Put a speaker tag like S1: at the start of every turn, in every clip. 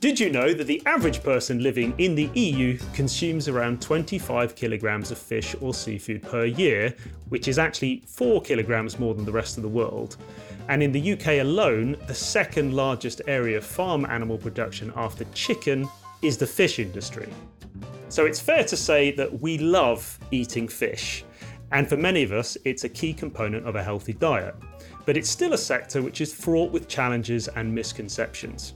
S1: Did you know that the average person living in the EU consumes around 25 kilograms of fish or seafood per year, which is actually 4 kilograms more than the rest of the world? And in the UK alone, the second largest area of farm animal production after chicken is the fish industry. So it's fair to say that we love eating fish. And for many of us, it's a key component of a healthy diet. But it's still a sector which is fraught with challenges and misconceptions.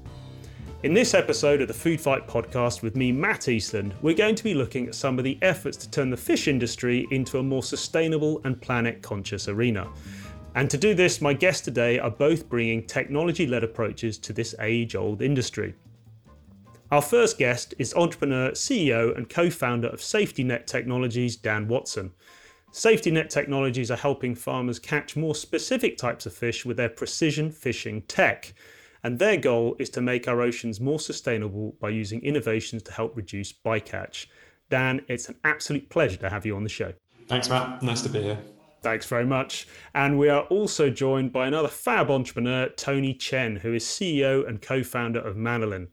S1: In this episode of the Food Fight podcast with me, Matt Eastland, we're going to be looking at some of the efforts to turn the fish industry into a more sustainable and planet conscious arena. And to do this, my guests today are both bringing technology led approaches to this age old industry. Our first guest is entrepreneur, CEO, and co founder of SafetyNet Technologies, Dan Watson. SafetyNet Technologies are helping farmers catch more specific types of fish with their precision fishing tech and their goal is to make our oceans more sustainable by using innovations to help reduce bycatch. Dan, it's an absolute pleasure to have you on the show.
S2: Thanks, Matt. Nice to be here.
S1: Thanks very much. And we are also joined by another fab entrepreneur, Tony Chen, who is CEO and co founder of Manolin.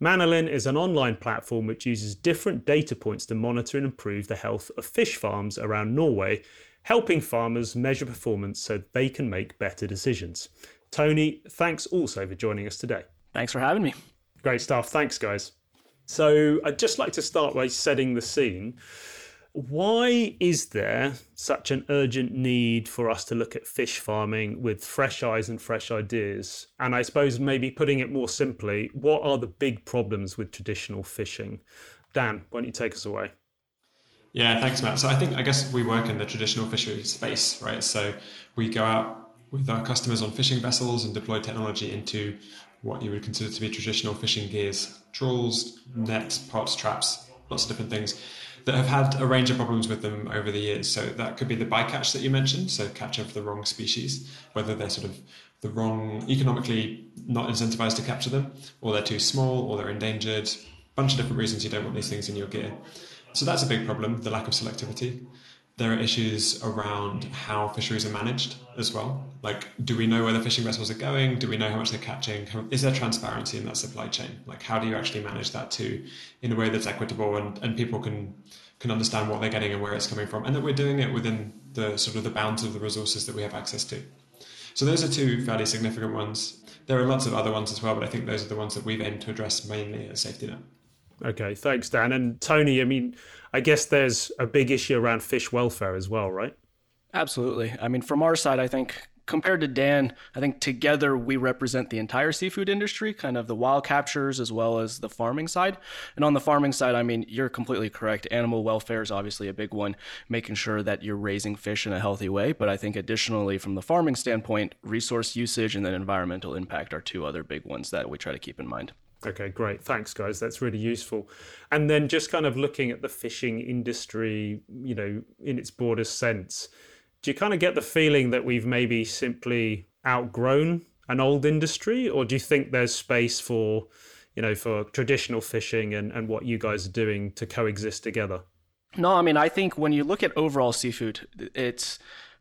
S1: Manolin is an online platform which uses different data points to monitor and improve the health of fish farms around Norway, helping farmers measure performance so they can make better decisions. Tony, thanks also for joining us today.
S3: Thanks for having me.
S1: Great stuff. Thanks, guys. So, I'd just like to start by setting the scene. Why is there such an urgent need for us to look at fish farming with fresh eyes and fresh ideas? And I suppose maybe putting it more simply, what are the big problems with traditional fishing? Dan, why don't you take us away?
S2: Yeah, thanks, Matt. So I think I guess we work in the traditional fishery space, right? So we go out with our customers on fishing vessels and deploy technology into what you would consider to be traditional fishing gears trawls, nets, pots, traps, lots of different things that have had a range of problems with them over the years. So that could be the bycatch that you mentioned, so catch of the wrong species, whether they're sort of the wrong, economically not incentivized to capture them, or they're too small, or they're endangered. A bunch of different reasons you don't want these things in your gear. So that's a big problem, the lack of selectivity. There are issues around how fisheries are managed as well. Like, do we know where the fishing vessels are going? Do we know how much they're catching? Is there transparency in that supply chain? Like, how do you actually manage that too in a way that's equitable and, and people can can understand what they're getting and where it's coming from, and that we're doing it within the sort of the bounds of the resources that we have access to. So those are two fairly significant ones. There are lots of other ones as well, but I think those are the ones that we've aimed to address mainly at SafetyNet.
S1: Okay, thanks, Dan. And Tony, I mean, I guess there's a big issue around fish welfare as well, right?
S3: Absolutely. I mean, from our side, I think compared to Dan, I think together we represent the entire seafood industry, kind of the wild captures as well as the farming side. And on the farming side, I mean, you're completely correct. Animal welfare is obviously a big one, making sure that you're raising fish in a healthy way. But I think additionally, from the farming standpoint, resource usage and then environmental impact are two other big ones that we try to keep in mind.
S1: Okay, great. Thanks, guys. That's really useful. And then just kind of looking at the fishing industry, you know, in its broadest sense, do you kind of get the feeling that we've maybe simply outgrown an old industry, or do you think there's space for, you know, for traditional fishing and, and what you guys are doing to coexist together?
S3: No, I mean, I think when you look at overall seafood, it's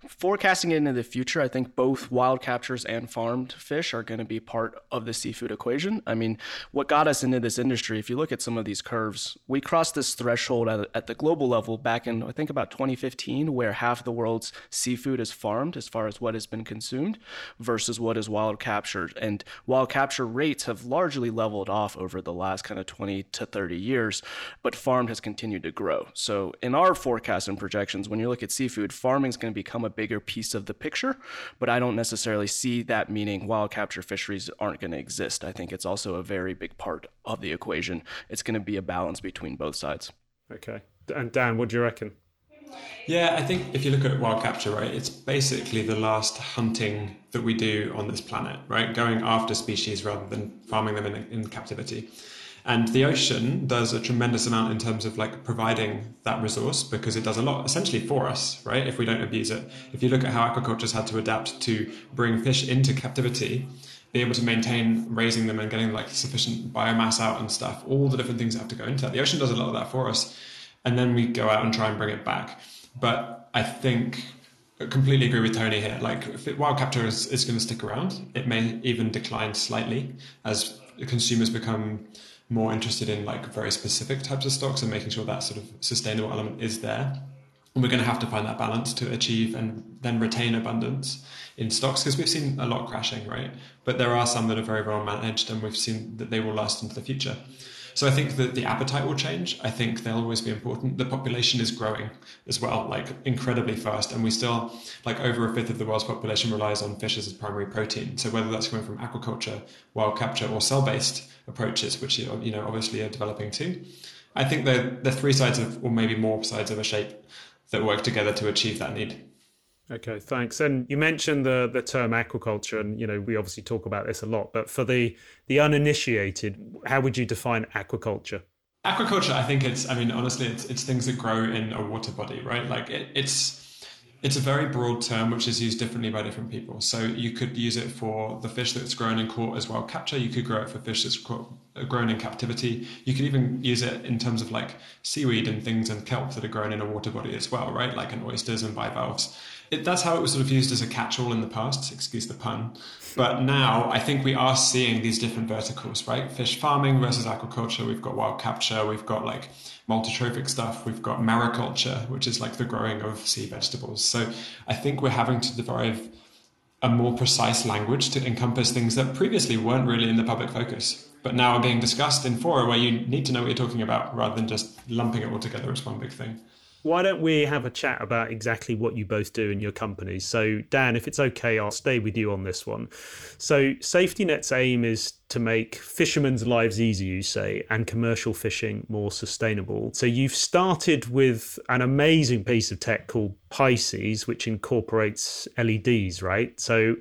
S3: forecasting into the future, I think both wild captures and farmed fish are going to be part of the seafood equation. I mean, what got us into this industry, if you look at some of these curves, we crossed this threshold at, at the global level back in, I think, about 2015, where half the world's seafood is farmed as far as what has been consumed versus what is wild captured. And wild capture rates have largely leveled off over the last kind of 20 to 30 years, but farmed has continued to grow. So in our forecast and projections, when you look at seafood, farming is going to become a bigger piece of the picture, but I don't necessarily see that meaning wild capture fisheries aren't going to exist. I think it's also a very big part of the equation. It's going to be a balance between both sides.
S1: Okay. And Dan, what do you reckon?
S2: Yeah, I think if you look at wild capture, right, it's basically the last hunting that we do on this planet, right? Going after species rather than farming them in, in captivity. And the ocean does a tremendous amount in terms of like providing that resource because it does a lot essentially for us, right? If we don't abuse it. If you look at how aquaculture's had to adapt to bring fish into captivity, be able to maintain raising them and getting like sufficient biomass out and stuff, all the different things that have to go into that. The ocean does a lot of that for us. And then we go out and try and bring it back. But I think I completely agree with Tony here. Like, it, wild capture is, is going to stick around, it may even decline slightly as consumers become more interested in like very specific types of stocks and making sure that sort of sustainable element is there. And we're going to have to find that balance to achieve and then retain abundance in stocks because we've seen a lot crashing, right? But there are some that are very well managed and we've seen that they will last into the future. So I think that the appetite will change. I think they'll always be important. The population is growing as well, like incredibly fast. And we still, like over a fifth of the world's population relies on fish as primary protein. So whether that's coming from aquaculture, wild capture, or cell-based approaches, which you know obviously are developing too. I think they're, they're three sides of, or maybe more sides of a shape that work together to achieve that need.
S1: Okay, thanks. And you mentioned the the term aquaculture, and you know we obviously talk about this a lot. But for the the uninitiated, how would you define aquaculture?
S2: Aquaculture, I think it's. I mean, honestly, it's it's things that grow in a water body, right? Like it, it's it's a very broad term which is used differently by different people. So you could use it for the fish that's grown and caught as wild capture. You could grow it for fish that's grown in captivity. You could even use it in terms of like seaweed and things and kelp that are grown in a water body as well, right? Like in oysters and bivalves it, that's how it was sort of used as a catch-all in the past, excuse the pun. But now I think we are seeing these different verticals, right? Fish farming versus aquaculture. We've got wild capture. We've got like multi-trophic stuff. We've got mariculture, which is like the growing of sea vegetables. So I think we're having to derive a more precise language to encompass things that previously weren't really in the public focus, but now are being discussed in fora where you need to know what you're talking about rather than just lumping it all together as one big thing
S1: why don't we have a chat about exactly what you both do in your companies? So, Dan, if it's okay, I'll stay with you on this one. So, SafetyNet's aim is to make fishermen's lives easier, you say, and commercial fishing more sustainable. So, you've started with an amazing piece of tech called Pisces, which incorporates LEDs, right? So,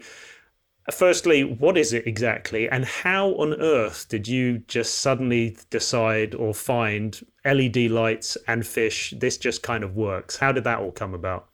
S1: Firstly, what is it exactly, and how on earth did you just suddenly decide or find LED lights and fish? This just kind of works. How did that all come about?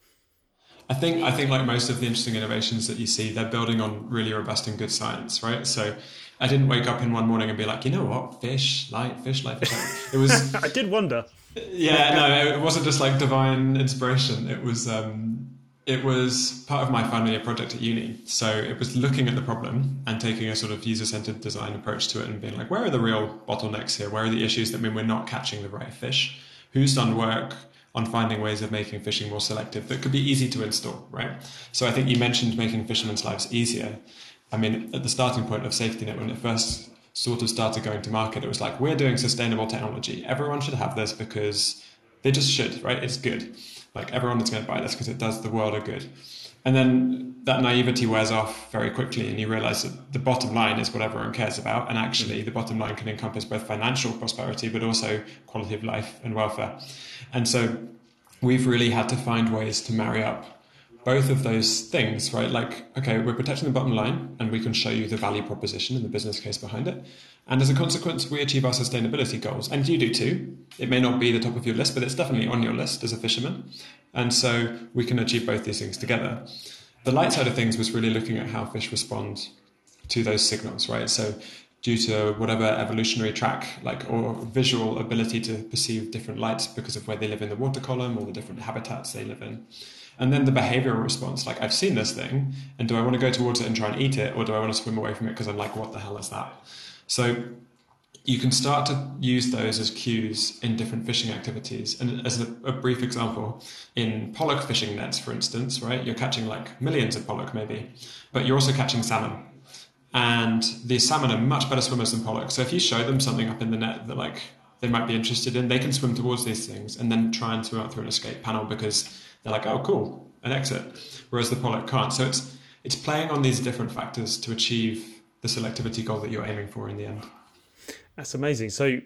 S2: I think I think like most of the interesting innovations that you see, they're building on really robust and good science, right? So I didn't wake up in one morning and be like, you know what, fish, light, fish, light, fish. Light. It was.
S1: I did wonder.
S2: Yeah, no, it wasn't just like divine inspiration. It was. Um, it was part of my final year project at uni. So it was looking at the problem and taking a sort of user centered design approach to it and being like, where are the real bottlenecks here? Where are the issues that mean we're not catching the right fish? Who's done work on finding ways of making fishing more selective that could be easy to install, right? So I think you mentioned making fishermen's lives easier. I mean, at the starting point of SafetyNet, when it first sort of started going to market, it was like, we're doing sustainable technology. Everyone should have this because they just should, right? It's good. Like everyone is going to buy this because it does the world a good. And then that naivety wears off very quickly, and you realize that the bottom line is what everyone cares about. And actually, the bottom line can encompass both financial prosperity, but also quality of life and welfare. And so we've really had to find ways to marry up both of those things, right? Like, okay, we're protecting the bottom line and we can show you the value proposition and the business case behind it. And as a consequence, we achieve our sustainability goals. And you do too. It may not be the top of your list, but it's definitely on your list as a fisherman. And so we can achieve both these things together. The light side of things was really looking at how fish respond to those signals, right? So due to whatever evolutionary track, like or visual ability to perceive different lights because of where they live in the water column or the different habitats they live in. And then the behavioral response, like I've seen this thing, and do I want to go towards it and try and eat it, or do I want to swim away from it because I'm like, what the hell is that? So you can start to use those as cues in different fishing activities. And as a, a, brief example, in pollock fishing nets, for instance, right, you're catching like millions of pollock maybe, but you're also catching salmon. And the salmon are much better swimmers than pollock. So if you show them something up in the net that like they might be interested in, they can swim towards these things and then try and swim out through an escape panel because they're like, oh, cool, an exit. Whereas the pollock can't. So it's it's playing on these different factors to achieve the selectivity goal that you're aiming for in the end.
S1: That's amazing. So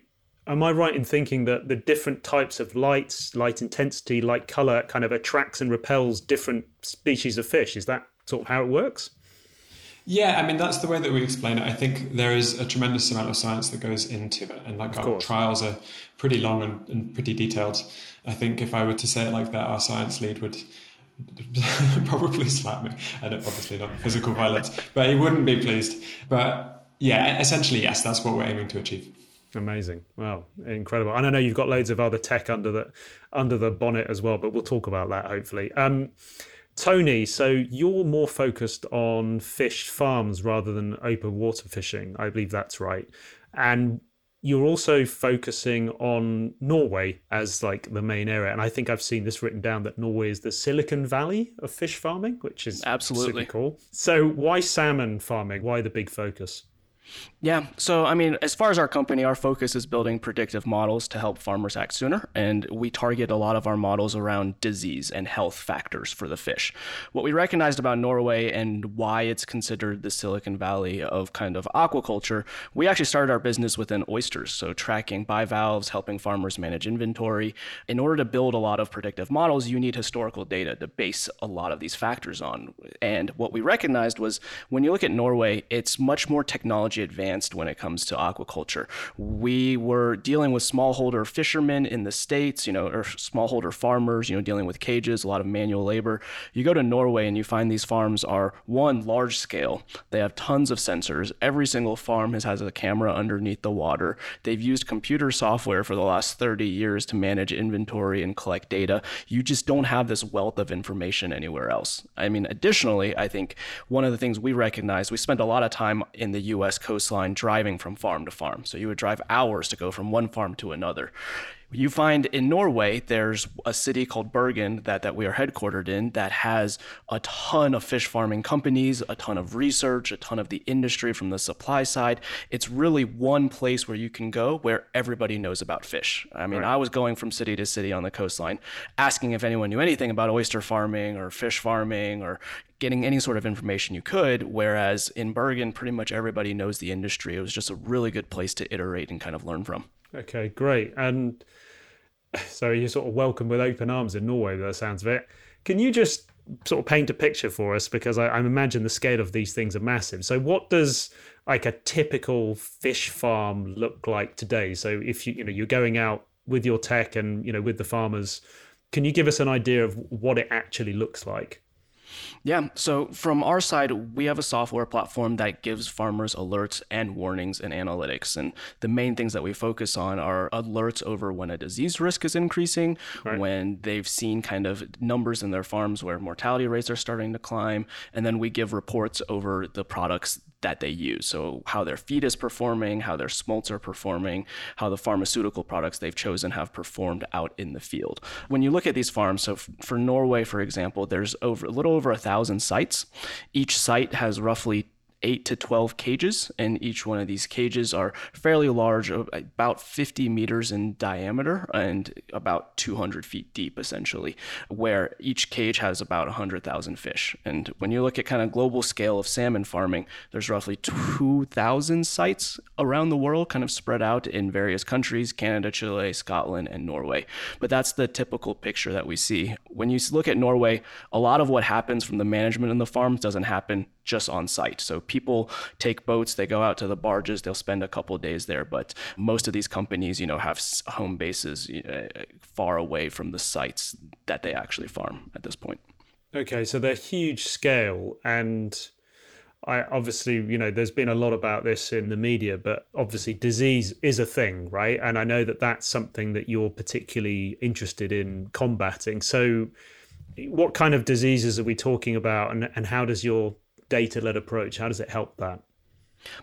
S1: am I right in thinking that the different types of lights, light intensity, light color kind of attracts and repels different species of fish? Is that sort of how it works?
S2: Yeah, I mean that's the way that we explain it. I think there is a tremendous amount of science that goes into it, and like our trials are pretty long and, and pretty detailed. I think if I were to say it like that, our science lead would probably slap me, and obviously not physical violence, but he wouldn't be pleased. But yeah, essentially, yes, that's what we're aiming to achieve.
S1: Amazing! Wow, incredible! And I know you've got loads of other tech under the under the bonnet as well, but we'll talk about that hopefully. Um, Tony, so you're more focused on fish farms rather than open water fishing. I believe that's right. And you're also focusing on Norway as like the main area. And I think I've seen this written down that Norway is the Silicon Valley of fish farming, which is absolutely super cool. So why salmon farming? Why the big focus?
S3: Yeah. So, I mean, as far as our company, our focus is building predictive models to help farmers act sooner. And we target a lot of our models around disease and health factors for the fish. What we recognized about Norway and why it's considered the Silicon Valley of kind of aquaculture, we actually started our business within oysters. So, tracking bivalves, helping farmers manage inventory. In order to build a lot of predictive models, you need historical data to base a lot of these factors on. And what we recognized was when you look at Norway, it's much more technology advanced when it comes to aquaculture. We were dealing with smallholder fishermen in the States, you know, or smallholder farmers, you know, dealing with cages, a lot of manual labor. You go to Norway and you find these farms are one, large scale. They have tons of sensors. Every single farm has, has a camera underneath the water. They've used computer software for the last 30 years to manage inventory and collect data. You just don't have this wealth of information anywhere else. I mean, additionally, I think one of the things we recognize, we spend a lot of time in the US coastline driving from farm to farm. So you would drive hours to go from one farm to another. You find in Norway, there's a city called Bergen that, that we are headquartered in that has a ton of fish farming companies, a ton of research, a ton of the industry from the supply side. It's really one place where you can go where everybody knows about fish. I mean, right. I was going from city to city on the coastline asking if anyone knew anything about oyster farming or fish farming or getting any sort of information you could. Whereas in Bergen, pretty much everybody knows the industry. It was just a really good place to iterate and kind of learn from.
S1: Okay, great. And so you're sort of welcome with open arms in Norway, the sounds of it. Can you just sort of paint a picture for us? Because I, I imagine the scale of these things are massive. So what does like a typical fish farm look like today? So if you you know you're going out with your tech and you know with the farmers, can you give us an idea of what it actually looks like?
S3: Yeah. So from our side, we have a software platform that gives farmers alerts and warnings and analytics. And the main things that we focus on are alerts over when a disease risk is increasing, right. when they've seen kind of numbers in their farms where mortality rates are starting to climb. And then we give reports over the products that they use. So, how their feed is performing, how their smolts are performing, how the pharmaceutical products they've chosen have performed out in the field. When you look at these farms, so for Norway, for example, there's over a little over a thousand sites. Each site has roughly 8 to 12 cages, and each one of these cages are fairly large, uh, about 50 meters in diameter and about 200 feet deep, essentially, where each cage has about 100,000 fish. And when you look at kind of global scale of salmon farming, there's roughly 2,000 sites around the world, kind of spread out in various countries Canada, Chile, Scotland, and Norway. But that's the typical picture that we see. When you look at Norway, a lot of what happens from the management in the farms doesn't happen just on site. So people take boats, they go out to the barges, they'll spend a couple days there. But most of these companies, you know, have home bases uh, far away from the sites that they actually farm at this point.
S1: Okay, so they're huge scale and. I obviously, you know, there's been a lot about this in the media, but obviously disease is a thing, right? And I know that that's something that you're particularly interested in combating. So, what kind of diseases are we talking about, and, and how does your data led approach? How does it help that?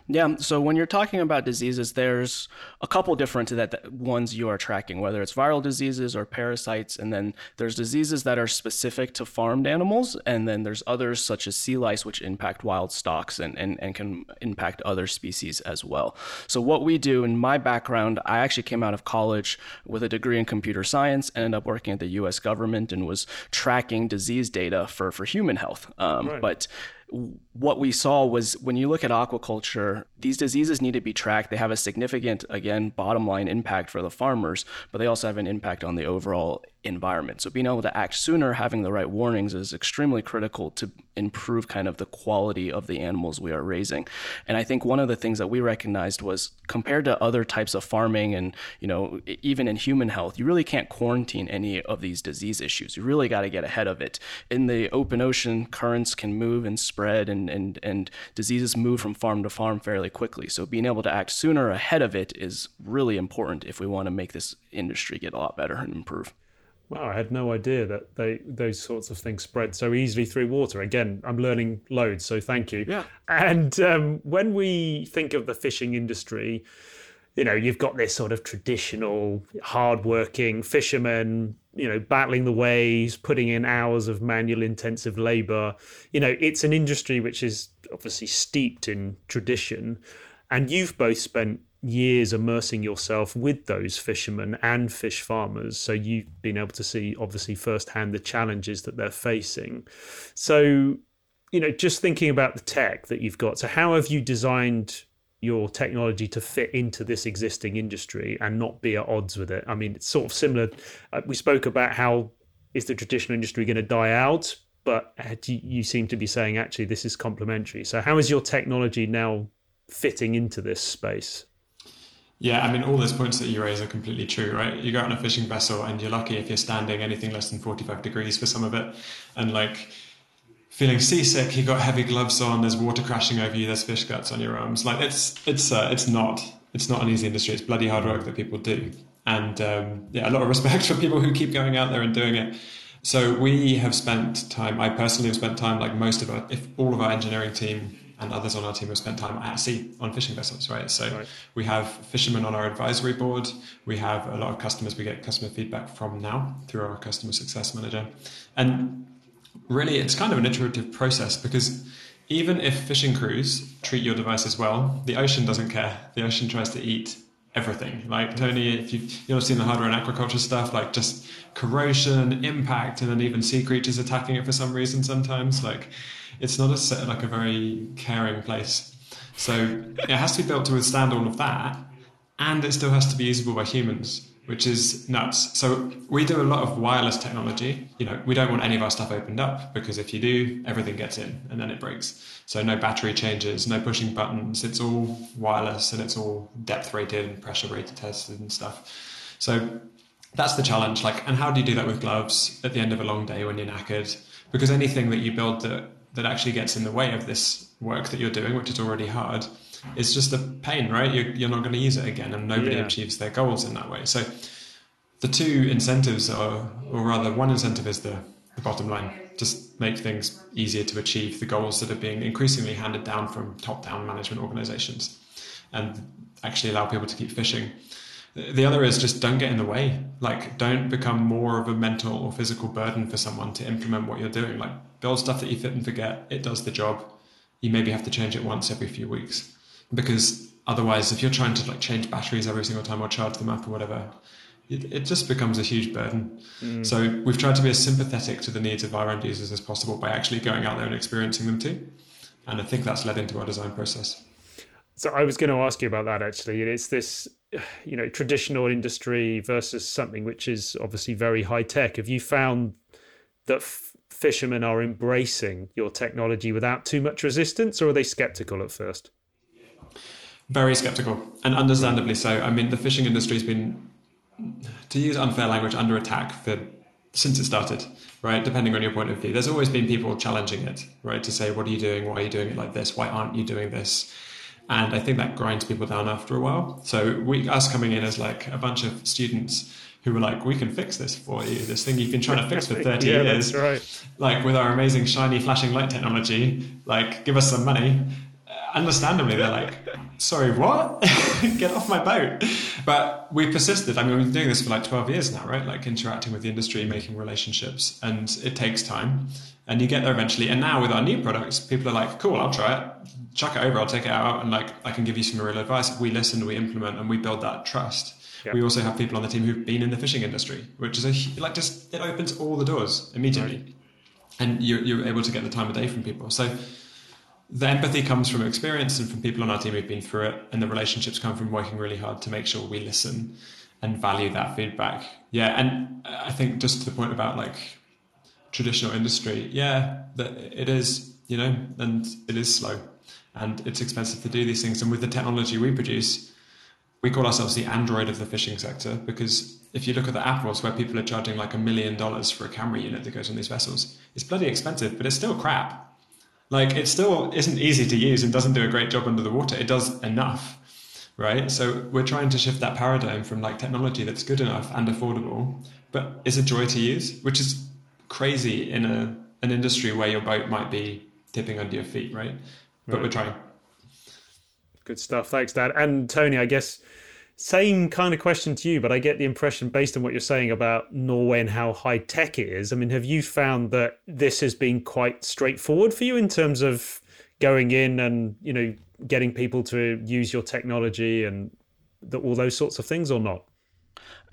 S3: Yeah, so when you're talking about diseases, there's a couple different that ones you are tracking, whether it's viral diseases or parasites, and then there's diseases that are specific to farmed animals, and then there's others such as sea lice, which impact wild stocks and, and, and can impact other species as well. So what we do in my background, I actually came out of college with a degree in computer science, and ended up working at the U.S. government, and was tracking disease data for for human health. Um, right. But what we saw was when you look at aquaculture, these diseases need to be tracked. They have a significant, again, bottom line impact for the farmers, but they also have an impact on the overall environment. So being able to act sooner, having the right warnings is extremely critical to improve kind of the quality of the animals we are raising. And I think one of the things that we recognized was compared to other types of farming and, you know, even in human health, you really can't quarantine any of these disease issues. You really got to get ahead of it. In the open ocean, currents can move and spread and, and, and diseases move from farm to farm fairly quickly. So being able to act sooner ahead of it is really important if we want to make this industry get a lot better and improve.
S1: Wow, I had no idea that they those sorts of things spread so easily through water. Again, I'm learning loads, so thank you.
S3: Yeah.
S1: And um, when we think of the fishing industry, you know, you've got this sort of traditional, hardworking fishermen, you know, battling the waves, putting in hours of manual intensive labor. You know, it's an industry which is obviously steeped in tradition. And you've both spent years immersing yourself with those fishermen and fish farmers. So you've been able to see, obviously, firsthand the challenges that they're facing. So, you know, just thinking about the tech that you've got. So, how have you designed your technology to fit into this existing industry and not be at odds with it. I mean, it's sort of similar. Uh, we spoke about how is the traditional industry going to die out, but you seem to be saying actually this is complementary. So, how is your technology now fitting into this space?
S2: Yeah, I mean, all those points that you raise are completely true, right? You go out on a fishing vessel and you're lucky if you're standing anything less than 45 degrees for some of it. And like, feeling seasick, you got heavy gloves on, there's water crashing over you, there's fish guts on your arms. Like it's it's uh, it's not it's not an easy industry. It's bloody hard work that people do, and um, yeah, a lot of respect for people who keep going out there and doing it. So we have spent time. I personally have spent time, like most of our, if all of our engineering team and others on our team have spent time at sea on fishing vessels, right? So right. we have fishermen on our advisory board. We have a lot of customers. We get customer feedback from now through our customer success manager, and really it's kind of an iterative process because even if fishing crews treat your devices well, the ocean doesn't care. The ocean tries to eat everything. Like Tony, if you've, you've seen the hardware and aquaculture stuff, like just corrosion, impact, and then even sea creatures attacking it for some reason sometimes. Like it's not a like a very caring place. So it has to be built to withstand all of that, and it still has to be usable by humans which is nuts. So we do a lot of wireless technology. You know, we don't want any of our stuff opened up because if you do, everything gets in and then it breaks. So no battery changes, no pushing buttons. It's all wireless and it's all depth rated and pressure rated tested and stuff. So that's the challenge. Like, and how do you do that with gloves at the end of a long day when you're knackered? Because anything that you build that that actually gets in the way of this work that you're doing, which is already hard, it's just a pain, right? You're, you're not going to use it again, and nobody yeah. achieves their goals in that way. So the two incentives are, or rather, one incentive is the, the bottom line. Just make things easier to achieve the goals that are being increasingly handed down from top-down management organizations, and actually allow people to keep fishing. The other is just don't get in the way. Like, don't become more of a mental or physical burden for someone to implement what you're doing. Like, build stuff that you fit and forget. It does the job. You maybe have to change it once every few weeks because otherwise, if you're trying to like change batteries every single time or charge them up or whatever, it, it just becomes a huge burden. Mm. So we've tried to be as sympathetic to the needs of our end users as possible by actually going out there and experiencing them too. And I think that's led into our design process.
S1: So I was going to ask you about that actually. It's this, you know, traditional industry versus something which is obviously very high tech. Have you found that f- fishermen are embracing your technology without too much resistance, or are they skeptical at first?
S2: Very skeptical, and understandably so. I mean, the fishing industry has been, to use unfair language, under attack for since it started, right? Depending on your point of view, there's always been people challenging it, right? To say, what are you doing? Why are you doing it like this? Why aren't you doing this? And I think that grinds people down after a while. So we, us coming in as like a bunch of students who were like, we can fix this for you. This thing you've been trying to fix for 30
S1: yeah,
S2: years.
S1: Right.
S2: Like with our amazing shiny flashing light technology, like give us some money understandably, they're like, sorry, what? Get off my boat. But we persisted. I mean, we've been doing this for like 12 years now, right? Like interacting with the industry, making relationships, and it takes time. And you get there eventually. And now with our new products, people are like, cool, I'll try it. Chuck it over, I'll take it out, and like I can give you some real advice. We listen, we implement, and we build that trust. Yeah. We also have people on the team who've been in the fishing industry, which is a like just it opens all the doors immediately, right. and you're, you're able to get the time of day from people. So the empathy comes from experience and from people on our team who've been through it, and the relationships come from working really hard to make sure we listen and value that feedback. Yeah, and I think just to the point about like traditional industry, yeah, that it is, you know, and it is slow and it's expensive to do these things. And with the technology we produce, we call ourselves the Android of the fishing sector because if you look at the apples where people are charging like a million dollars for a camera unit that goes on these vessels, it's bloody expensive, but it's still crap like it still isn't easy to use and doesn't do a great job under the water. It does enough, right? So we're trying to shift that paradigm from like technology that's good enough and affordable, but is a joy to use, which is crazy in a an industry where your boat might be tipping under your feet, right? But right. we're trying.
S1: Good stuff. Thanks, Dan. And Tony, I guess same kind of question to you, but I get the impression based on what you're saying about Norway and how high tech it is. I mean, have you found that this has been quite straightforward for you in terms of going in and, you know, getting people to use your technology and the, all those sorts of things or not?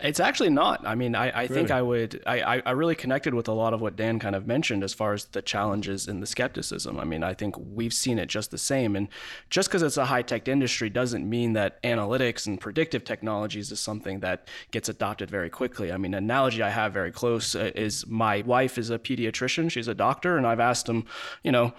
S3: It's actually not. I mean, I, I really? think I would, I, I really connected with a lot of what Dan kind of mentioned as far as the challenges and the skepticism. I mean, I think we've seen it just the same. And just because it's a high tech industry doesn't mean that analytics and predictive technologies is something that gets adopted very quickly. I mean, an analogy I have very close uh, is my wife is a pediatrician, she's a doctor, and I've asked him, you know,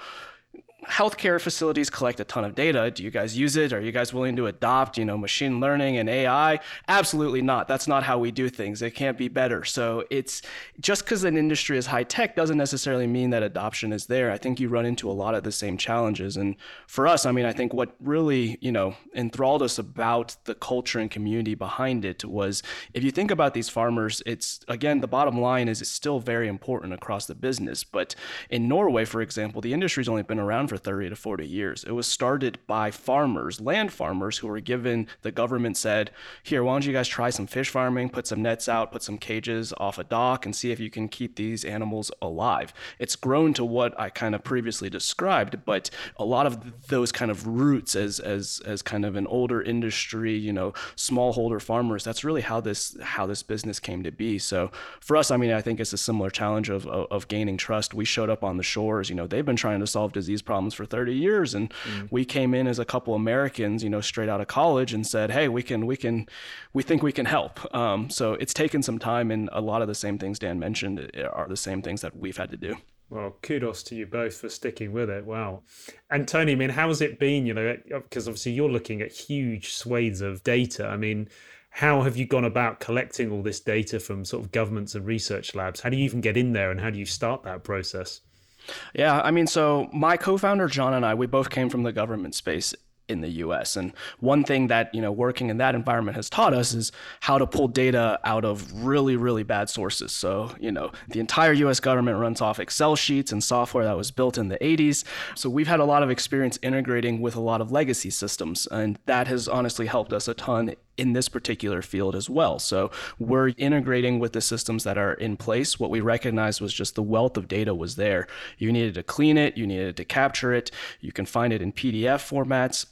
S3: healthcare facilities collect a ton of data. Do you guys use it? Are you guys willing to adopt, you know, machine learning and AI? Absolutely not. That's not how we do things. It can't be better. So it's just because an industry is high tech doesn't necessarily mean that adoption is there. I think you run into a lot of the same challenges. And for us, I mean, I think what really, you know, enthralled us about the culture and community behind it was if you think about these farmers, it's again, the bottom line is it's still very important across the business. But in Norway, for example, the industry's only been around for 30 to 40 years. It was started by farmers, land farmers, who were given, the government said, here, why don't you guys try some fish farming, put some nets out, put some cages off a dock, and see if you can keep these animals alive. It's grown to what I kind of previously described, but a lot of those kind of roots as, as, as kind of an older industry, you know, smallholder farmers, that's really how this, how this business came to be. So for us, I mean, I think it's a similar challenge of, of, of gaining trust. We showed up on the shores, you know, they've been trying to solve disease problems problems for 30 years and mm. we came in as a couple Americans you know straight out of college and said hey we can we can we think we can help um, so it's taken some time and a lot of the same things Dan mentioned are the same things that we've had to do
S1: well, kudos to you both for sticking with it. Wow. And Tony, I mean, how's it been? You know, because obviously you're looking at huge swathes of data. I mean, how have you gone about collecting all this data from sort of governments and research labs? How do you even get in there and how do you start that process?
S3: Yeah, I mean, so my co-founder John and I, we both came from the government space in the US. And one thing that, you know, working in that environment has taught us is how to pull data out of really, really bad sources. So, you know, the entire US government runs off Excel sheets and software that was built in the 80s. So we've had a lot of experience integrating with a lot of legacy systems. And that has honestly helped us a ton in this particular field as well. So we're integrating with the systems that are in place. What we recognized was just the wealth of data was there. You needed to clean it, you needed to capture it. You can find it in PDF formats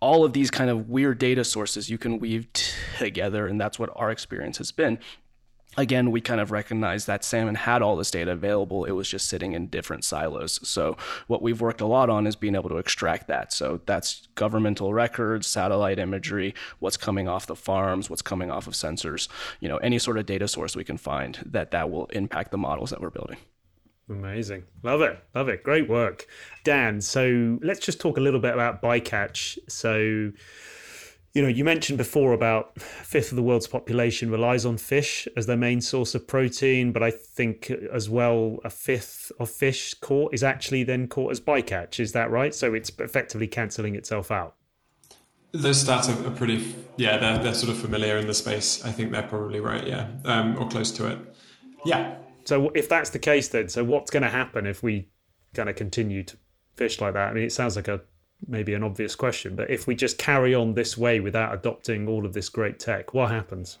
S3: all of these kind of weird data sources you can weave together and that's what our experience has been again, we kind of recognized that salmon had all this data available. It was just sitting in different silos. So what we've worked a lot on is being able to extract that. So that's governmental records, satellite imagery, what's coming off the farms, what's coming off of sensors, you know, any sort of data source we can find that that will impact the models that we're building.
S1: Amazing. Love it. Love it. Great work. Dan, so let's just talk a little bit about bycatch. So you know, you mentioned before about a fifth of the world's population relies on fish as their main source of protein, but I think as well a fifth of fish caught is actually then caught as bycatch. Is that right? So it's effectively cancelling itself out.
S2: Those stats are, pretty, yeah, they're, they're sort of familiar in the space. I think they're probably right, yeah, um, or close to it. Yeah.
S1: So if that's the case, then, so what's going to happen if we kind of continue to fish like that? I mean, it sounds like a maybe an obvious question, but if we just carry on this way without adopting all of this great tech, what happens?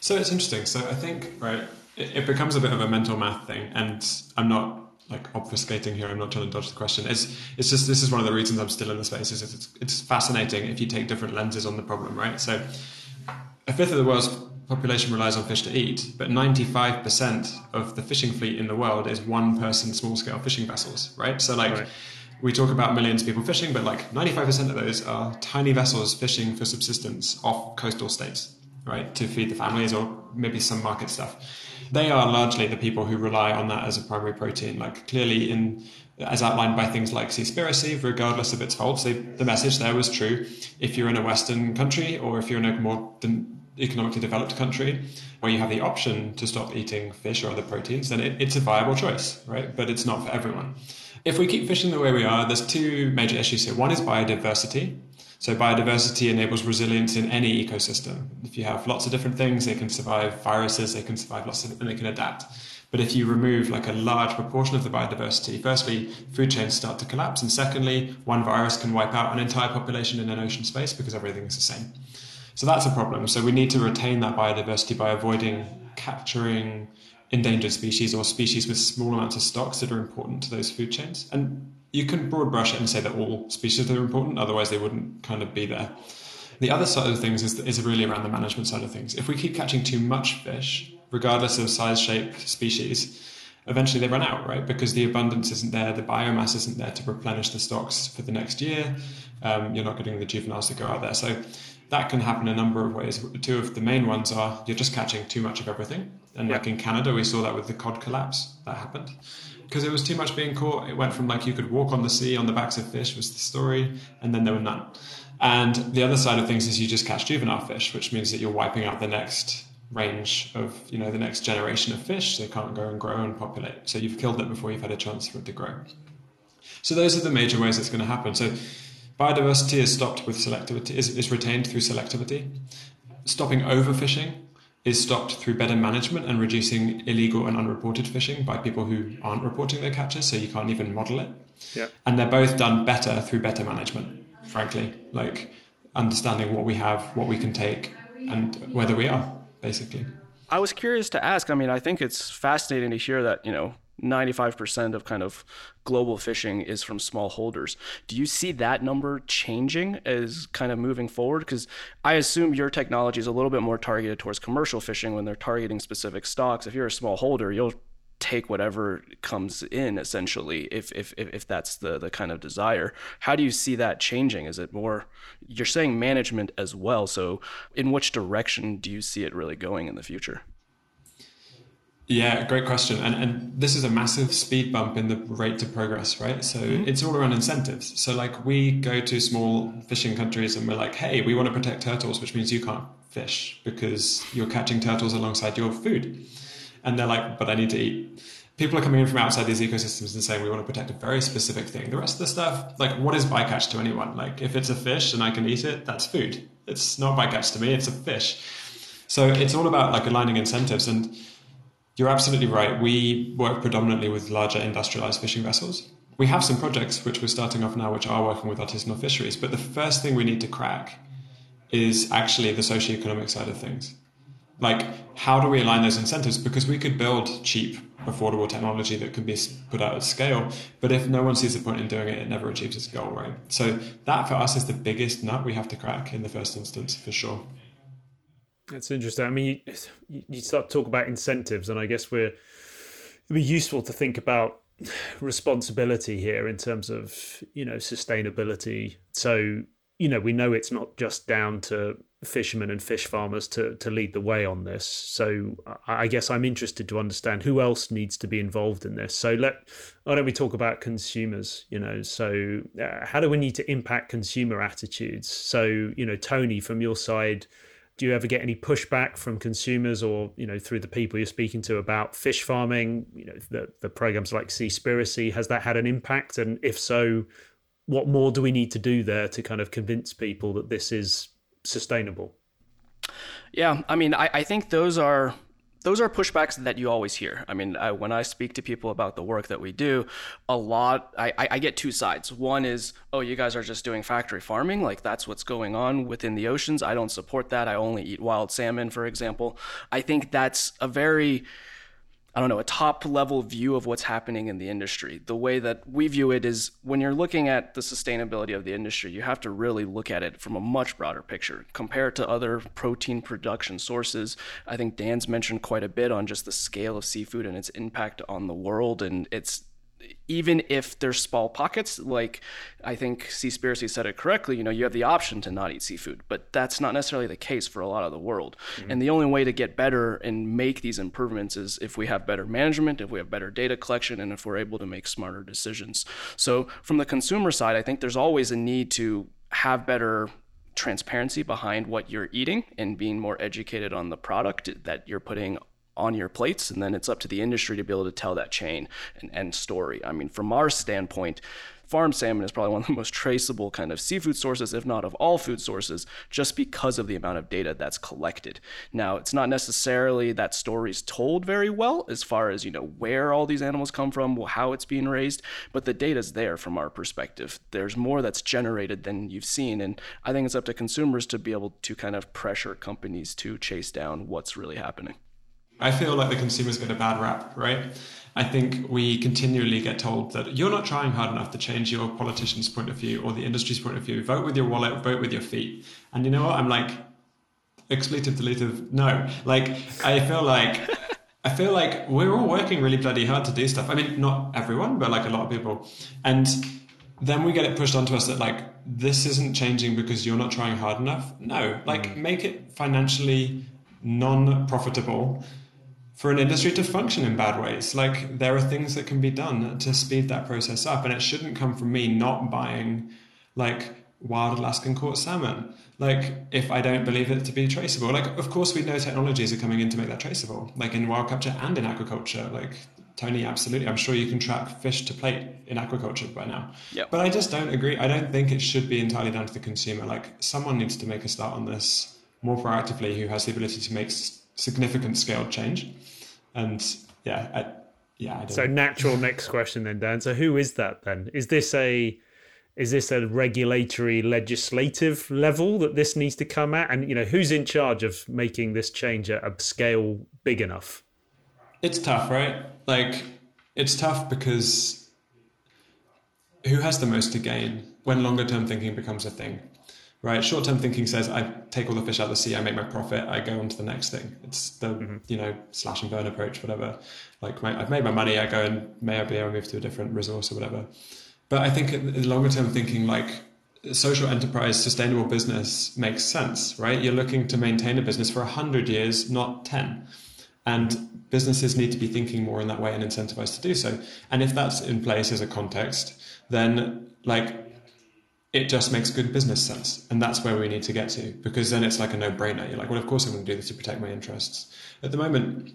S2: So it's interesting. So I think, right, it, it becomes a bit of a mental math thing, and I'm not like obfuscating here. I'm not trying to dodge the question. It's it's just this is one of the reasons I'm still in the space. Is it's it's fascinating if you take different lenses on the problem, right? So a fifth of the world's population relies on fish to eat, but 95% of the fishing fleet in the world is one person small scale fishing vessels, right? So like. Right we talk about millions of people fishing, but like 95% of those are tiny vessels fishing for subsistence off coastal states, right, to feed the families or maybe some market stuff. They are largely the people who rely on that as a primary protein. Like clearly, in as outlined by things like Seaspiracy, regardless of its faults, the message there was true. If you're in a Western country or if you're in a more economically developed country where you have the option to stop eating fish or other proteins, then it, it's a viable choice, right? But it's not for everyone. If we keep fishing the way we are, there's two major issues here. One is biodiversity. So biodiversity enables resilience in any ecosystem. If you have lots of different things, they can survive viruses, they can survive lots of, and they can adapt. But if you remove like a large proportion of the biodiversity, firstly, food chains start to collapse, and secondly, one virus can wipe out an entire population in an ocean space because everything is the same. So that's a problem. So we need to retain that biodiversity by avoiding capturing endangered species or species with small amounts of stocks that are important to those food chains. And you can broad brush it and say that all species are important, otherwise they wouldn't kind of be there. The other side of things is, is really around the management side of things. If we keep catching too much fish, regardless of size, shape, species, eventually they run out, right? Because the abundance isn't there, the biomass isn't there to replenish the stocks for the next year. Um, you're not getting the juveniles to go out there. So that can happen a number of ways. Two of the main ones are you're just catching too much of everything. And yeah. like in Canada, we saw that with the cod collapse that happened. Because it was too much being caught. It went from like you could walk on the sea on the backs of fish was the story, and then there were none. And the other side of things is you just catch juvenile fish, which means that you're wiping out the next range of, you know, the next generation of fish. They can't go and grow and populate. So you've killed it before you've had a chance for it to grow. So those are the major ways it's going to happen. So biodiversity is stopped with selectivity, is, is retained through selectivity. Stopping overfishing is stopped through better management and reducing illegal and unreported fishing by people who aren't reporting their catches, so you can't even model it.
S1: Yeah.
S2: And they're both done better through better management frankly, like understanding what we have, what we can take, and whether we are, basically.
S3: I was curious to ask. I mean, I think it's fascinating to hear that, you know, 95% of kind of global fishing is from small holders. Do you see that number changing as kind of moving forward? Because I assume your technology is a little bit more targeted towards commercial fishing when they're targeting specific stocks. If you're a small holder, you'll take whatever comes in essentially if, if if that's the the kind of desire how do you see that changing is it more you're saying management as well so in which direction do you see it really going in the future
S2: yeah, great question. And and this is a massive speed bump in the rate to progress, right? So mm-hmm. it's all around incentives. So like we go to small fishing countries and we're like, hey, we want to protect turtles, which means you can't fish because you're catching turtles alongside your food and they're like, but I need to eat. People are coming in from outside these ecosystems and saying we want to protect a very specific thing. The rest of the stuff, like what is bycatch to anyone? Like if it's a fish and I can eat it, that's food. It's not bycatch to me, it's a fish. So it's all about like aligning incentives and you're absolutely right. We work predominantly with larger industrialized fishing vessels. We have some projects which we're starting off now, which are working with artisanal fisheries. But the first thing we need to crack is actually the socioeconomic side of things like how do we align those incentives because we could build cheap affordable technology that can be put out at scale but if no one sees the point in doing it it never achieves its goal right so that for us is the biggest nut we have to crack in the first instance for sure
S1: that's interesting i mean you, you start to talk about incentives and i guess we're it'd be useful to think about responsibility here in terms of you know sustainability so you know we know it's not just down to fishermen and fish farmers to to lead the way on this. So I guess I'm interested to understand who else needs to be involved in this. So let why don't we talk about consumers? You know, so uh, how do we need to impact consumer attitudes? So you know, Tony, from your side. Do you ever get any pushback from consumers or, you know, through the people you're speaking to about fish farming? You know, the, the programs like Seaspiracy, has that had an impact? And if so, what more do we need to do there to kind of convince people that this is sustainable.
S3: Yeah, I mean, I, I think those are those are pushbacks that you always hear. I mean, I, when I speak to people about the work that we do, a lot, I, I, get two sides. One is, oh, you guys are just doing factory farming. Like, that's what's going on within the oceans. I don't support that. I only eat wild salmon, for example. I think that's a very, I don't know, a top level view of what's happening in the industry. The way that we view it is when you're looking at the sustainability of the industry, you have to really look at it from a much broader picture. Compared to other protein production sources, I think Dan's mentioned quite a bit on just the scale of seafood and its impact on the world and its even if there's small pockets, like I think Seaspiracy said it correctly, you know, you have the option to not eat seafood, but that's not necessarily the case for a lot of the world. Mm-hmm. And the only way to get better and make these improvements is if we have better management, if we have better data collection, and if we're able to make smarter decisions. So from the consumer side, I think there's always a need to have better transparency behind what you're eating and being more educated on the product that you're putting on your plates and then it's up to the industry to be able to tell that chain and end story i mean from our standpoint farm salmon is probably one of the most traceable kind of seafood sources, if not of all food sources, just because of the amount of data that's collected. Now, it's not necessarily that story's told very well as far as, you know, where all these animals come from, how it's being raised, but the data's there from our perspective. There's more that's generated than you've seen. And I think it's up to consumers to be able to kind of pressure companies to chase down what's really happening.
S2: I feel like the consumers get a bad rap, right? I think we continually get told that you're not trying hard enough to change your politician's point of view or the industry's point of view. Vote with your wallet, vote with your feet. And you know what? I'm like, expletive, deletive, no. Like, I feel like. I feel like we're all working really bloody hard to do stuff. I mean, not everyone, but like a lot of people. And then we get it pushed onto us that like this isn't changing because you're not trying hard enough. No, like mm. make it financially non-profitable for an industry to function in bad ways. Like there are things that can be done to speed that process up, and it shouldn't come from me not buying like wild Alaskan caught salmon. Like if I don't believe it to be traceable, like of course we know technologies are coming in to make that traceable, like in wild capture and in aquaculture. Like Tony, absolutely, I'm sure you can track fish to plate in aquaculture by now.
S3: Yep.
S2: But I just don't agree. I don't think it should be entirely down to the consumer. Like someone needs to make a start on this more proactively, who has the ability to make significant scale change. And yeah, I, yeah. I
S1: so natural next question then, Dan. So who is that then? Is this a is this a regulatory legislative level that this needs to come at and you know who's in charge of making this change at a scale big enough
S2: it's tough right like it's tough because who has the most to gain when longer term thinking becomes a thing right? Short term thinking says I take all the fish out of the sea, I make my profit, I go on to the next thing. It's the mm-hmm. you know slash and burn approach, whatever. Like my, I've made my money, I go and may I be able to move to a different resource or whatever. But I think in longer term thinking, like social enterprise, sustainable business makes sense, right? You're looking to maintain a business for a hundred years, not ten. And businesses need to be thinking more in that way and incentivized to do so. And if that's in place as a context, then like it just makes good business sense. And that's where we need to get to because then it's like a no brainer. You're like, well, of course I'm going to do this to protect my interests. At the moment,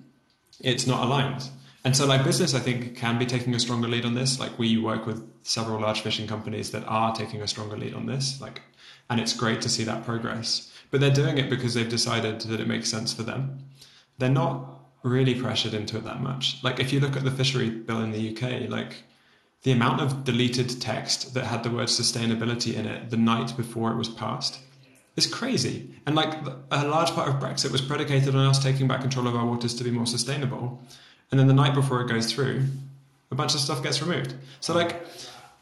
S2: it's not aligned. And so, like, business, I think, can be taking a stronger lead on this. Like, we work with several large fishing companies that are taking a stronger lead on this. Like, and it's great to see that progress. But they're doing it because they've decided that it makes sense for them. They're not really pressured into it that much. Like, if you look at the fishery bill in the UK, like, the amount of deleted text that had the word sustainability in it the night before it was passed is crazy. And like a large part of Brexit was predicated on us taking back control of our waters to be more sustainable. And then the night before it goes through, a bunch of stuff gets removed. So like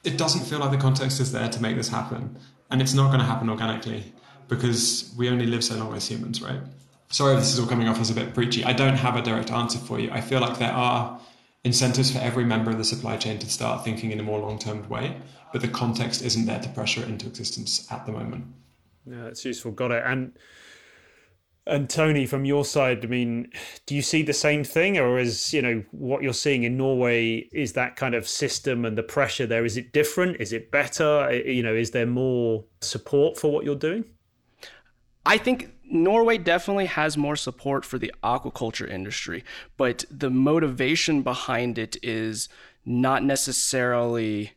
S2: it doesn't feel like the context is there to make this happen. And it's not going to happen organically because we only live so long as humans, right? Sorry if this is all coming off as a bit preachy. I don't have a direct answer for you. I feel like there are incentives for every member of the supply chain to start thinking in a more long-term way, but the context isn't there to pressure it into existence at the moment.
S1: Yeah, that's useful. Got it. And and Tony, from your side, I mean, do you see the same thing, or is you know what you're seeing in Norway? Is that kind of system and the pressure there? Is it different? Is it better? You know, is there more support for what you're doing?
S3: I think Norway definitely has more support for the aquaculture industry, but the motivation behind it is not necessarily.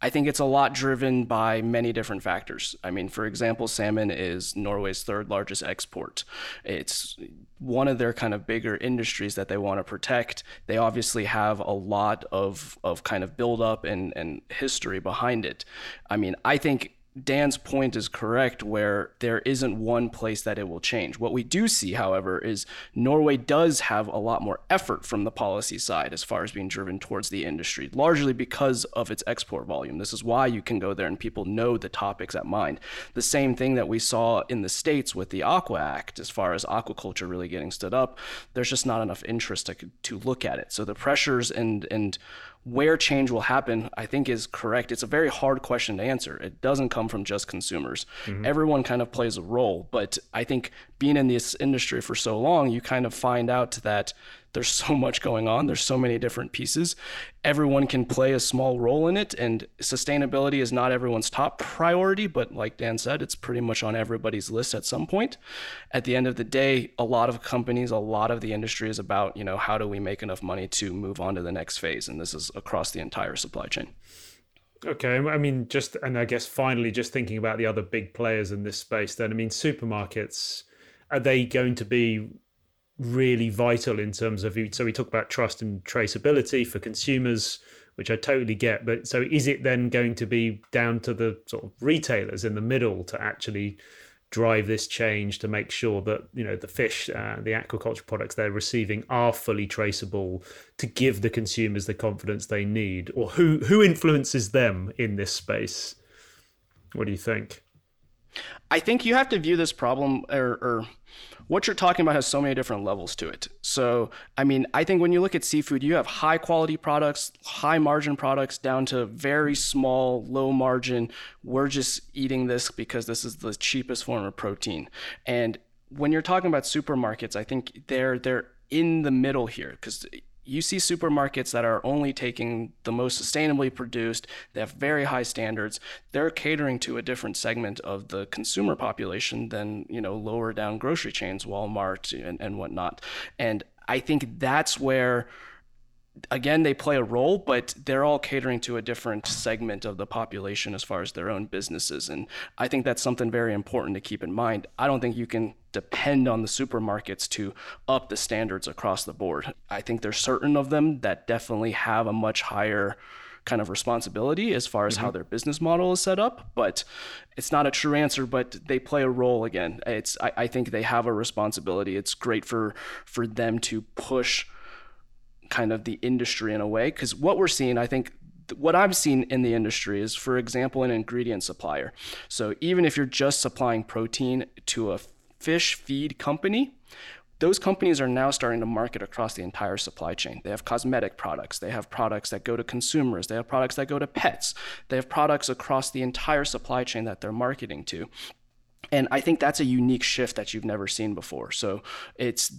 S3: I think it's a lot driven by many different factors. I mean, for example, salmon is Norway's third largest export. It's one of their kind of bigger industries that they want to protect. They obviously have a lot of, of kind of buildup and, and history behind it. I mean, I think Dan's point is correct where there isn't one place that it will change. What we do see, however, is Norway does have a lot more effort from the policy side as far as being driven towards the industry, largely because of its export volume. This is why you can go there and people know the topics at mind. The same thing that we saw in the States with the Aqua Act, as far as aquaculture really getting stood up, there's just not enough interest to, to look at it. So the pressures and, and where change will happen, I think is correct. It's a very hard question to answer. It doesn't come from just consumers. Mm-hmm. Everyone kind of plays a role, but I think being in this industry for so long, you kind of find out that there's so much going on. There's so many different pieces. Everyone can play a small role in it, and sustainability is not everyone's top priority, but like Dan said, it's pretty much on everybody's list at some point. At the end of the day, a lot of companies, a lot of the industry is about, you know, how do we make enough money to move on to the next phase, and this is across the entire supply chain.
S1: Okay, I mean, just and I guess finally, just thinking about the other big players in this space. Then, I mean, supermarkets are they going to be really vital in terms of so we talk about trust and traceability for consumers which I totally get but so is it then going to be down to the sort of retailers in the middle to actually drive this change to make sure that you know the fish uh, the aquaculture products they're receiving are fully traceable to give the consumers the confidence they need? Or who who influences them in this space? What do you think?
S3: I think you have to view this problem or, or what you're talking about has so many different levels to it. So, I mean, I think when you look at seafood, you have high quality products, high margin products, down to very small, low margin. We're just eating this because this is the cheapest form of protein. And when you're talking about supermarkets, I think they're they're in the middle here because you see supermarkets that are only taking the most sustainably produced, they have very high standards. They're catering to a different segment of the consumer population than, you know, lower down grocery chains, Walmart and, and whatnot. And I think that's where again they play a role but they're all catering to a different segment of the population as far as their own businesses and i think that's something very important to keep in mind i don't think you can depend on the supermarkets to up the standards across the board. I think there's certain of them that definitely have a much higher kind of responsibility as far as mm-hmm. how their business model is set up but it's not a true answer but they play a role again it's I, I think they have a responsibility it's great for for them to push kind of the industry in a way because what we're seeing i think what I've seen in the industry is, for example, an ingredient supplier. So even if you're just supplying protein to a fish feed company, those companies are now starting to market across the entire supply chain. They have cosmetic products, they have products that go to consumers, they have products that go to pets, they have products across the entire supply chain that they're marketing to. And I think that's a unique shift that you've never seen before. So it's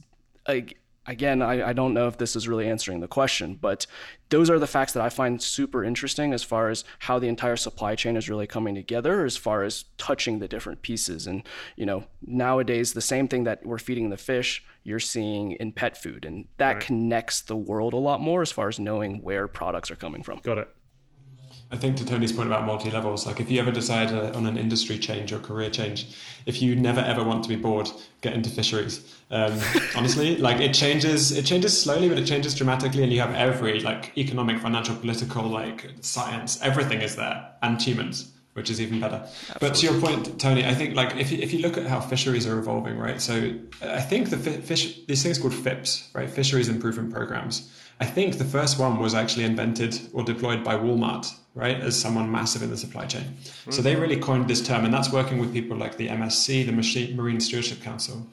S3: like again, I, I don't know if this is really answering the question, but those are the facts that I find super interesting as far as how the entire supply chain is really coming together, as far as touching the different pieces. And, you know, nowadays, the same thing that we're feeding the fish, you're seeing in pet food. And that right. connects the world a lot more as far as knowing where products are coming from.
S1: Got it.
S2: I think to Tony's point about multi levels, like if you ever decide uh, on an industry change or career change, if you never ever want to be bored, get into fisheries. Um, honestly, like it changes, it changes slowly, but it changes dramatically, and you have every like economic, financial, political, like science, everything is there, and humans, which is even better. Absolutely. But to your point, Tony, I think like if you, if you look at how fisheries are evolving, right? So I think the fish, these things called FIPS, right? Fisheries improvement programs I think the first one was actually invented or deployed by Walmart, right, as someone massive in the supply chain. Mm-hmm. So they mm-hmm. really coined this term, and that's working with people like the MSC, the Marine Stewardship Council.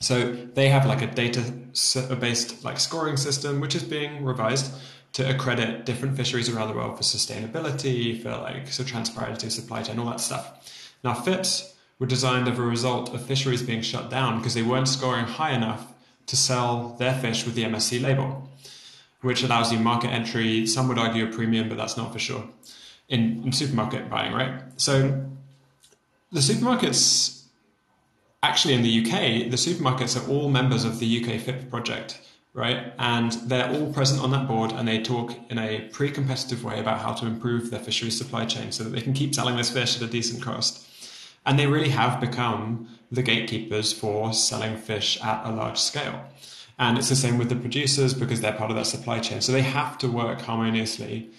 S2: So they have like a data-based like scoring system, which is being revised to accredit different fisheries around the world for sustainability, for like so transparency of supply chain, all that stuff. Now, FIPS were designed as a result of fisheries being shut down because they weren't scoring high enough to sell their fish with the MSC label which allows you market entry. Some would argue a premium, but that's not for sure in, in supermarket buying, right? So the supermarkets, actually in the UK, the supermarkets are all members of the UK FIP project, right? And they're all present on that board and they talk in a pre competitive way about how to improve their fisheries supply chain so that they can keep selling this fish at a decent cost. And they really have become the gatekeepers for selling fish at a large scale. And it's the same with the producers because they're part of that supply chain. So they have to work harmoniously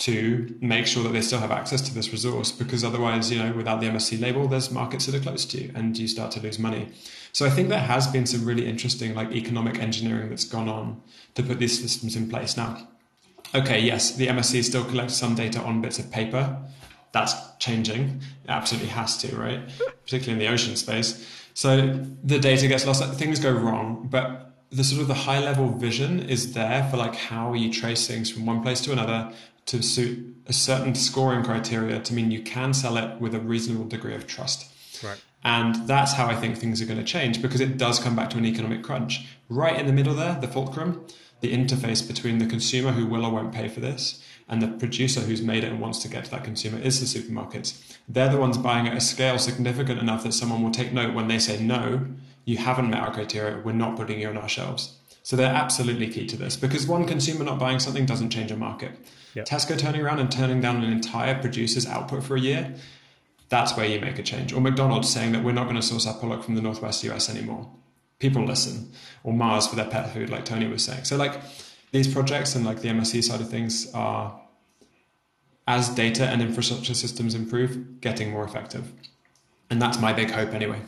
S2: to make sure that they still have access to this resource because otherwise, you know, without the MSC label, there's markets that are close to you and you start to lose money. So I think there has been some really interesting like economic engineering that's gone on to put these systems in place. Now, okay, yes, the MSC still collects some data on bits of paper. That's changing. It absolutely has to, right? Particularly in the ocean space. So the data gets lost, things go wrong, but the sort of the high level vision is there for like how you trace things from one place to another to suit a certain scoring criteria to mean you can sell it with a reasonable degree of trust.
S1: Right.
S2: And that's how I think things are going to change because it does come back to an economic crunch. Right in the middle there, the fulcrum, the interface between the consumer who will or won't pay for this and the producer who's made it and wants to get to that consumer is the supermarkets. They're the ones buying at a scale significant enough that someone will take note when they say, no, you haven't met our criteria, we're not putting you on our shelves. So they're absolutely key to this because one consumer not buying something doesn't change a market. Yep. Tesco turning around and turning down an entire producer's output for a year, that's where you make a change. Or McDonald's saying that we're not going to source our product from the Northwest US anymore. People listen. Or Mars for their pet food, like Tony was saying. So, like, these projects and like the MSC side of things are, as data and infrastructure systems improve, getting more effective. And that's my big hope anyway.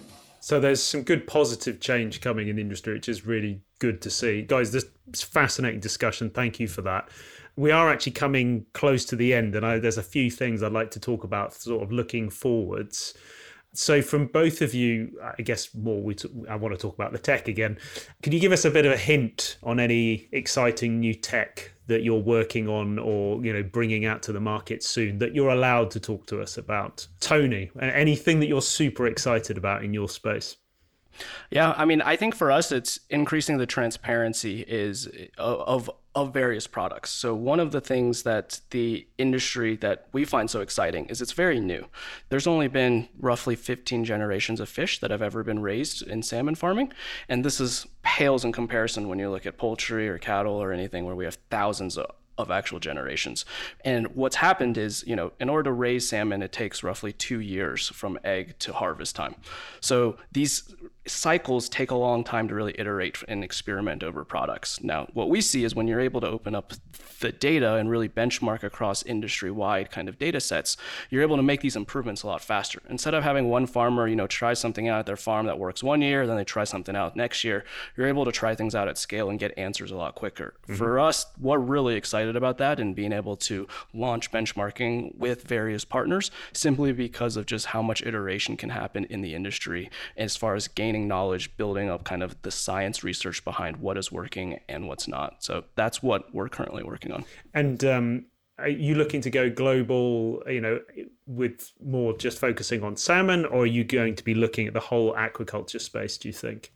S1: So there's some good positive change coming in the industry, which is really good to see. Guys, this fascinating discussion. Thank you for that. We are actually coming close to the end, and I, there's a few things I'd like to talk about, sort of looking forwards. So, from both of you, I guess more we t- I want to talk about the tech again. Can you give us a bit of a hint on any exciting new tech that you're working on or you know bringing out to the market soon that you're allowed to talk to us about? Tony, anything that you're super excited about in your space?
S3: Yeah, I mean, I think for us, it's increasing the transparency is of of various products. So one of the things that the industry that we find so exciting is it's very new. There's only been roughly 15 generations of fish that have ever been raised in salmon farming, and this is pales in comparison when you look at poultry or cattle or anything where we have thousands of of actual generations. And what's happened is, you know, in order to raise salmon, it takes roughly two years from egg to harvest time. So these cycles take a long time to really iterate and experiment over products. Now, what we see is when you're able to open up the data and really benchmark across industry wide kind of data sets, you're able to make these improvements a lot faster. Instead of having one farmer, you know, try something out at their farm that works one year, then they try something out next year, you're able to try things out at scale and get answers a lot quicker. Mm-hmm. For us, we're really excited about that and being able to launch benchmarking with various partners simply because of just how much iteration can happen in the industry as far as gaining gaining knowledge, building up kind of the science research behind what is working and what's not. So that's what we're currently working on.
S1: And um, are you looking to go global, you know, with more just focusing on salmon, or are you going to be looking at the whole aquaculture space, do you think?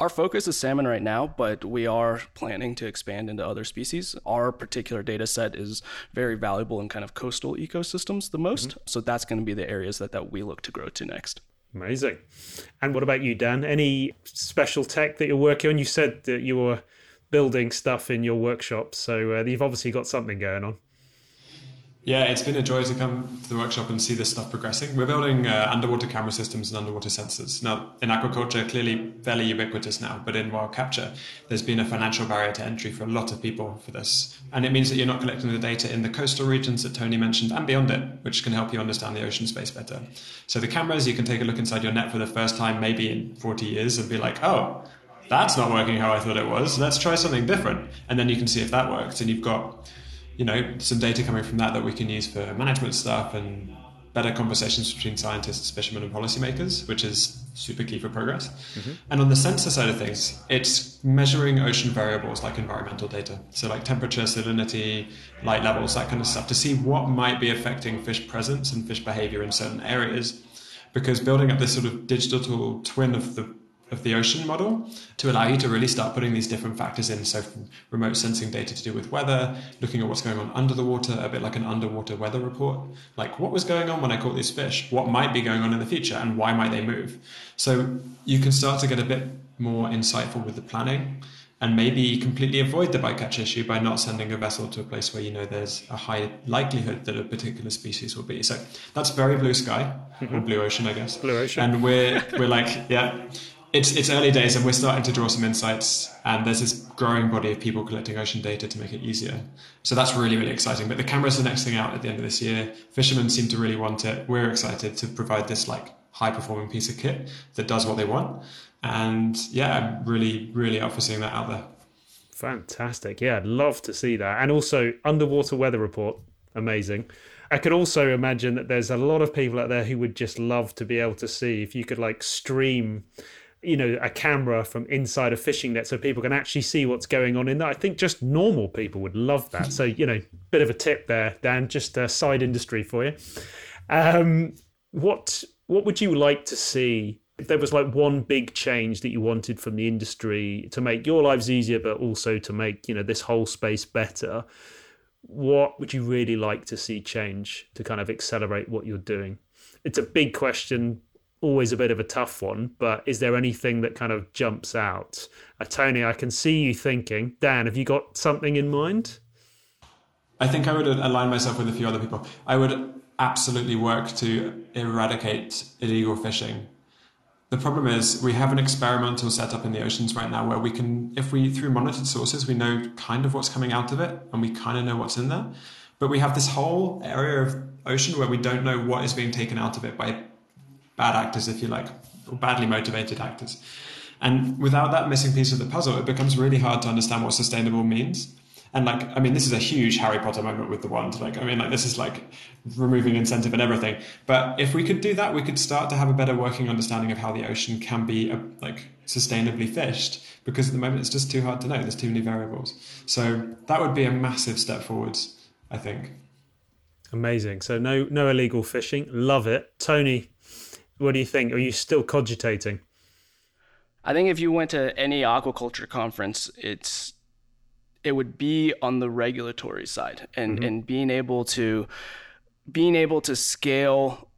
S3: Our focus is salmon right now, but we are planning to expand into other species. Our particular data set is very valuable in kind of coastal ecosystems the most. Mm-hmm. So that's going to be the areas that, that we look to grow to next.
S1: Amazing. And what about you, Dan? Any special tech that you're working on? You said that you were building stuff in your workshop, so uh, you've obviously got something going on.
S2: Yeah, it's been a joy to come to the workshop and see this stuff progressing. We're building uh, underwater camera systems and underwater sensors. Now, in aquaculture, clearly fairly ubiquitous now, but in wild capture, there's been a financial barrier to entry for a lot of people for this. And it means that you're not collecting the data in the coastal regions that Tony mentioned and beyond it, which can help you understand the ocean space better. So the cameras, you can take a look inside your net for the first time, maybe in 40 years, and be like, oh, that's not working how I thought it was. Let's try something different. And then you can see if that works. And you've got you know, some data coming from that that we can use for management stuff and better conversations between scientists, fishermen, and policymakers, which is super key for progress. Mm-hmm. And on the sensor side of things, it's measuring ocean variables like environmental data. So, like temperature, salinity, light levels, that kind of stuff, to see what might be affecting fish presence and fish behavior in certain areas. Because building up this sort of digital twin of the of the ocean model to allow you to really start putting these different factors in. So, remote sensing data to do with weather, looking at what's going on under the water, a bit like an underwater weather report. Like, what was going on when I caught these fish? What might be going on in the future? And why might they move? So, you can start to get a bit more insightful with the planning and maybe completely avoid the bycatch issue by not sending a vessel to a place where you know there's a high likelihood that a particular species will be. So that's very blue sky or blue ocean, I guess.
S1: Blue ocean.
S2: And we're we're like, yeah, it's it's early days and we're starting to draw some insights and there's this growing body of people collecting ocean data to make it easier. So that's really really exciting. But the camera's the next thing out at the end of this year. Fishermen seem to really want it. We're excited to provide this like high performing piece of kit that does what they want. And yeah i'm really really up for seeing that out there.
S1: Fantastic. Yeah i'd love to see that. And also underwater weather report. Amazing. I could also imagine that there's a lot of people out there who would just love to be able to see if you could like stream you know a camera from inside a fishing net so people can actually see what's going on in there i think just normal people would love that. So you know bit of a tip there dan just a side industry for you. Um, what what would you like to see if there was like one big change that you wanted from the industry to make your lives easier but also to make you know this whole space better? What would you really like to see change to kind of accelerate what you're doing? It's a big question always a bit of a tough one but is there anything that kind of jumps out? Uh, tony i can see you thinking. Dan have you got something in mind?
S2: I think i would align myself with a few other people. I would absolutely work to eradicate illegal fishing. The problem is we have an experimental setup in the oceans right now where we can, if we, through monitored sources, we know kind of what's coming out of it and we kind of know what's in there. But we have this whole area of ocean where we don't know what is being taken out of it by bad actors, if you like, or badly motivated actors. And without that missing piece of the puzzle, it becomes really hard to understand what sustainable means. And like i mean this is a huge harry potter moment with the wand. Like i mean like this is like removing incentive and everything. But if we could do that we could start to have a better working understanding of how the ocean can be uh, like sustainably fished because at the moment it's just too hard to know. There's too many variables. So that would be a massive step forwards i think.
S1: Amazing. So no no illegal fishing. Love it. Tony what do you think are you still cogitating
S3: I think if you went to any aquaculture conference, it's it would be on the regulatory side and, mm-hmm. and being able to being able to scale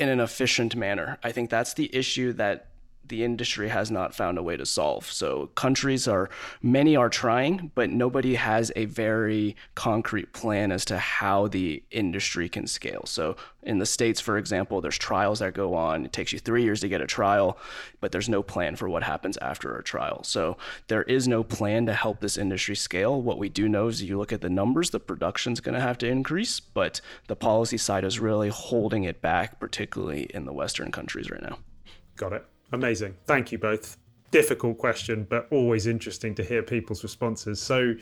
S3: in an efficient manner. I think that's the issue that the industry has not found a way to solve. So countries are many are trying, but nobody has a very concrete plan as to how the industry can scale. So in the states, for example, there's trials that go on. It takes you three years to get a trial, but there's no plan for what happens after a trial. So there is no plan to help this industry scale. What we do know is you look at the numbers, the production's going to have to increase, but the policy side is really holding it back, particularly in the Western countries right now.
S1: Got it. Amazing. Thank you both. Difficult question, but always interesting to hear people's responses. So,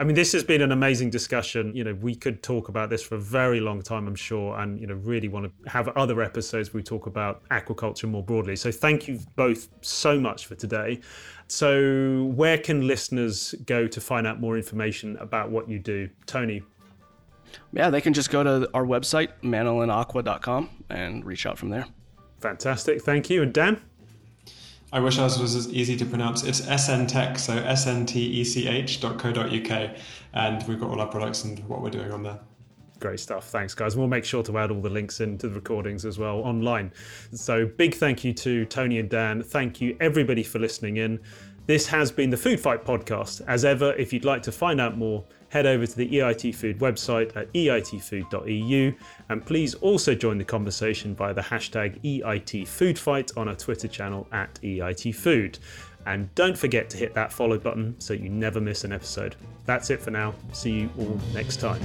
S1: I mean, this has been an amazing discussion. You know, we could talk about this for a very long time, I'm sure, and, you know, really want to have other episodes where we talk about aquaculture more broadly. So, thank you both so much for today. So, where can listeners go to find out more information about what you do? Tony,
S3: yeah, they can just go to our website, manolinaqua.com, and reach out from there.
S1: Fantastic. Thank you. And Dan?
S2: I wish ours was as easy to pronounce. It's SNTech, so sntech.co.uk, and we've got all our products and what we're doing on there.
S1: Great stuff. Thanks, guys. We'll make sure to add all the links into the recordings as well online. So, big thank you to Tony and Dan. Thank you, everybody, for listening in. This has been the Food Fight podcast. As ever, if you'd like to find out more, head over to the EIT Food website at eitfood.eu and please also join the conversation via the hashtag EITFoodFight on our Twitter channel at EITFood. And don't forget to hit that follow button so you never miss an episode. That's it for now. See you all next time.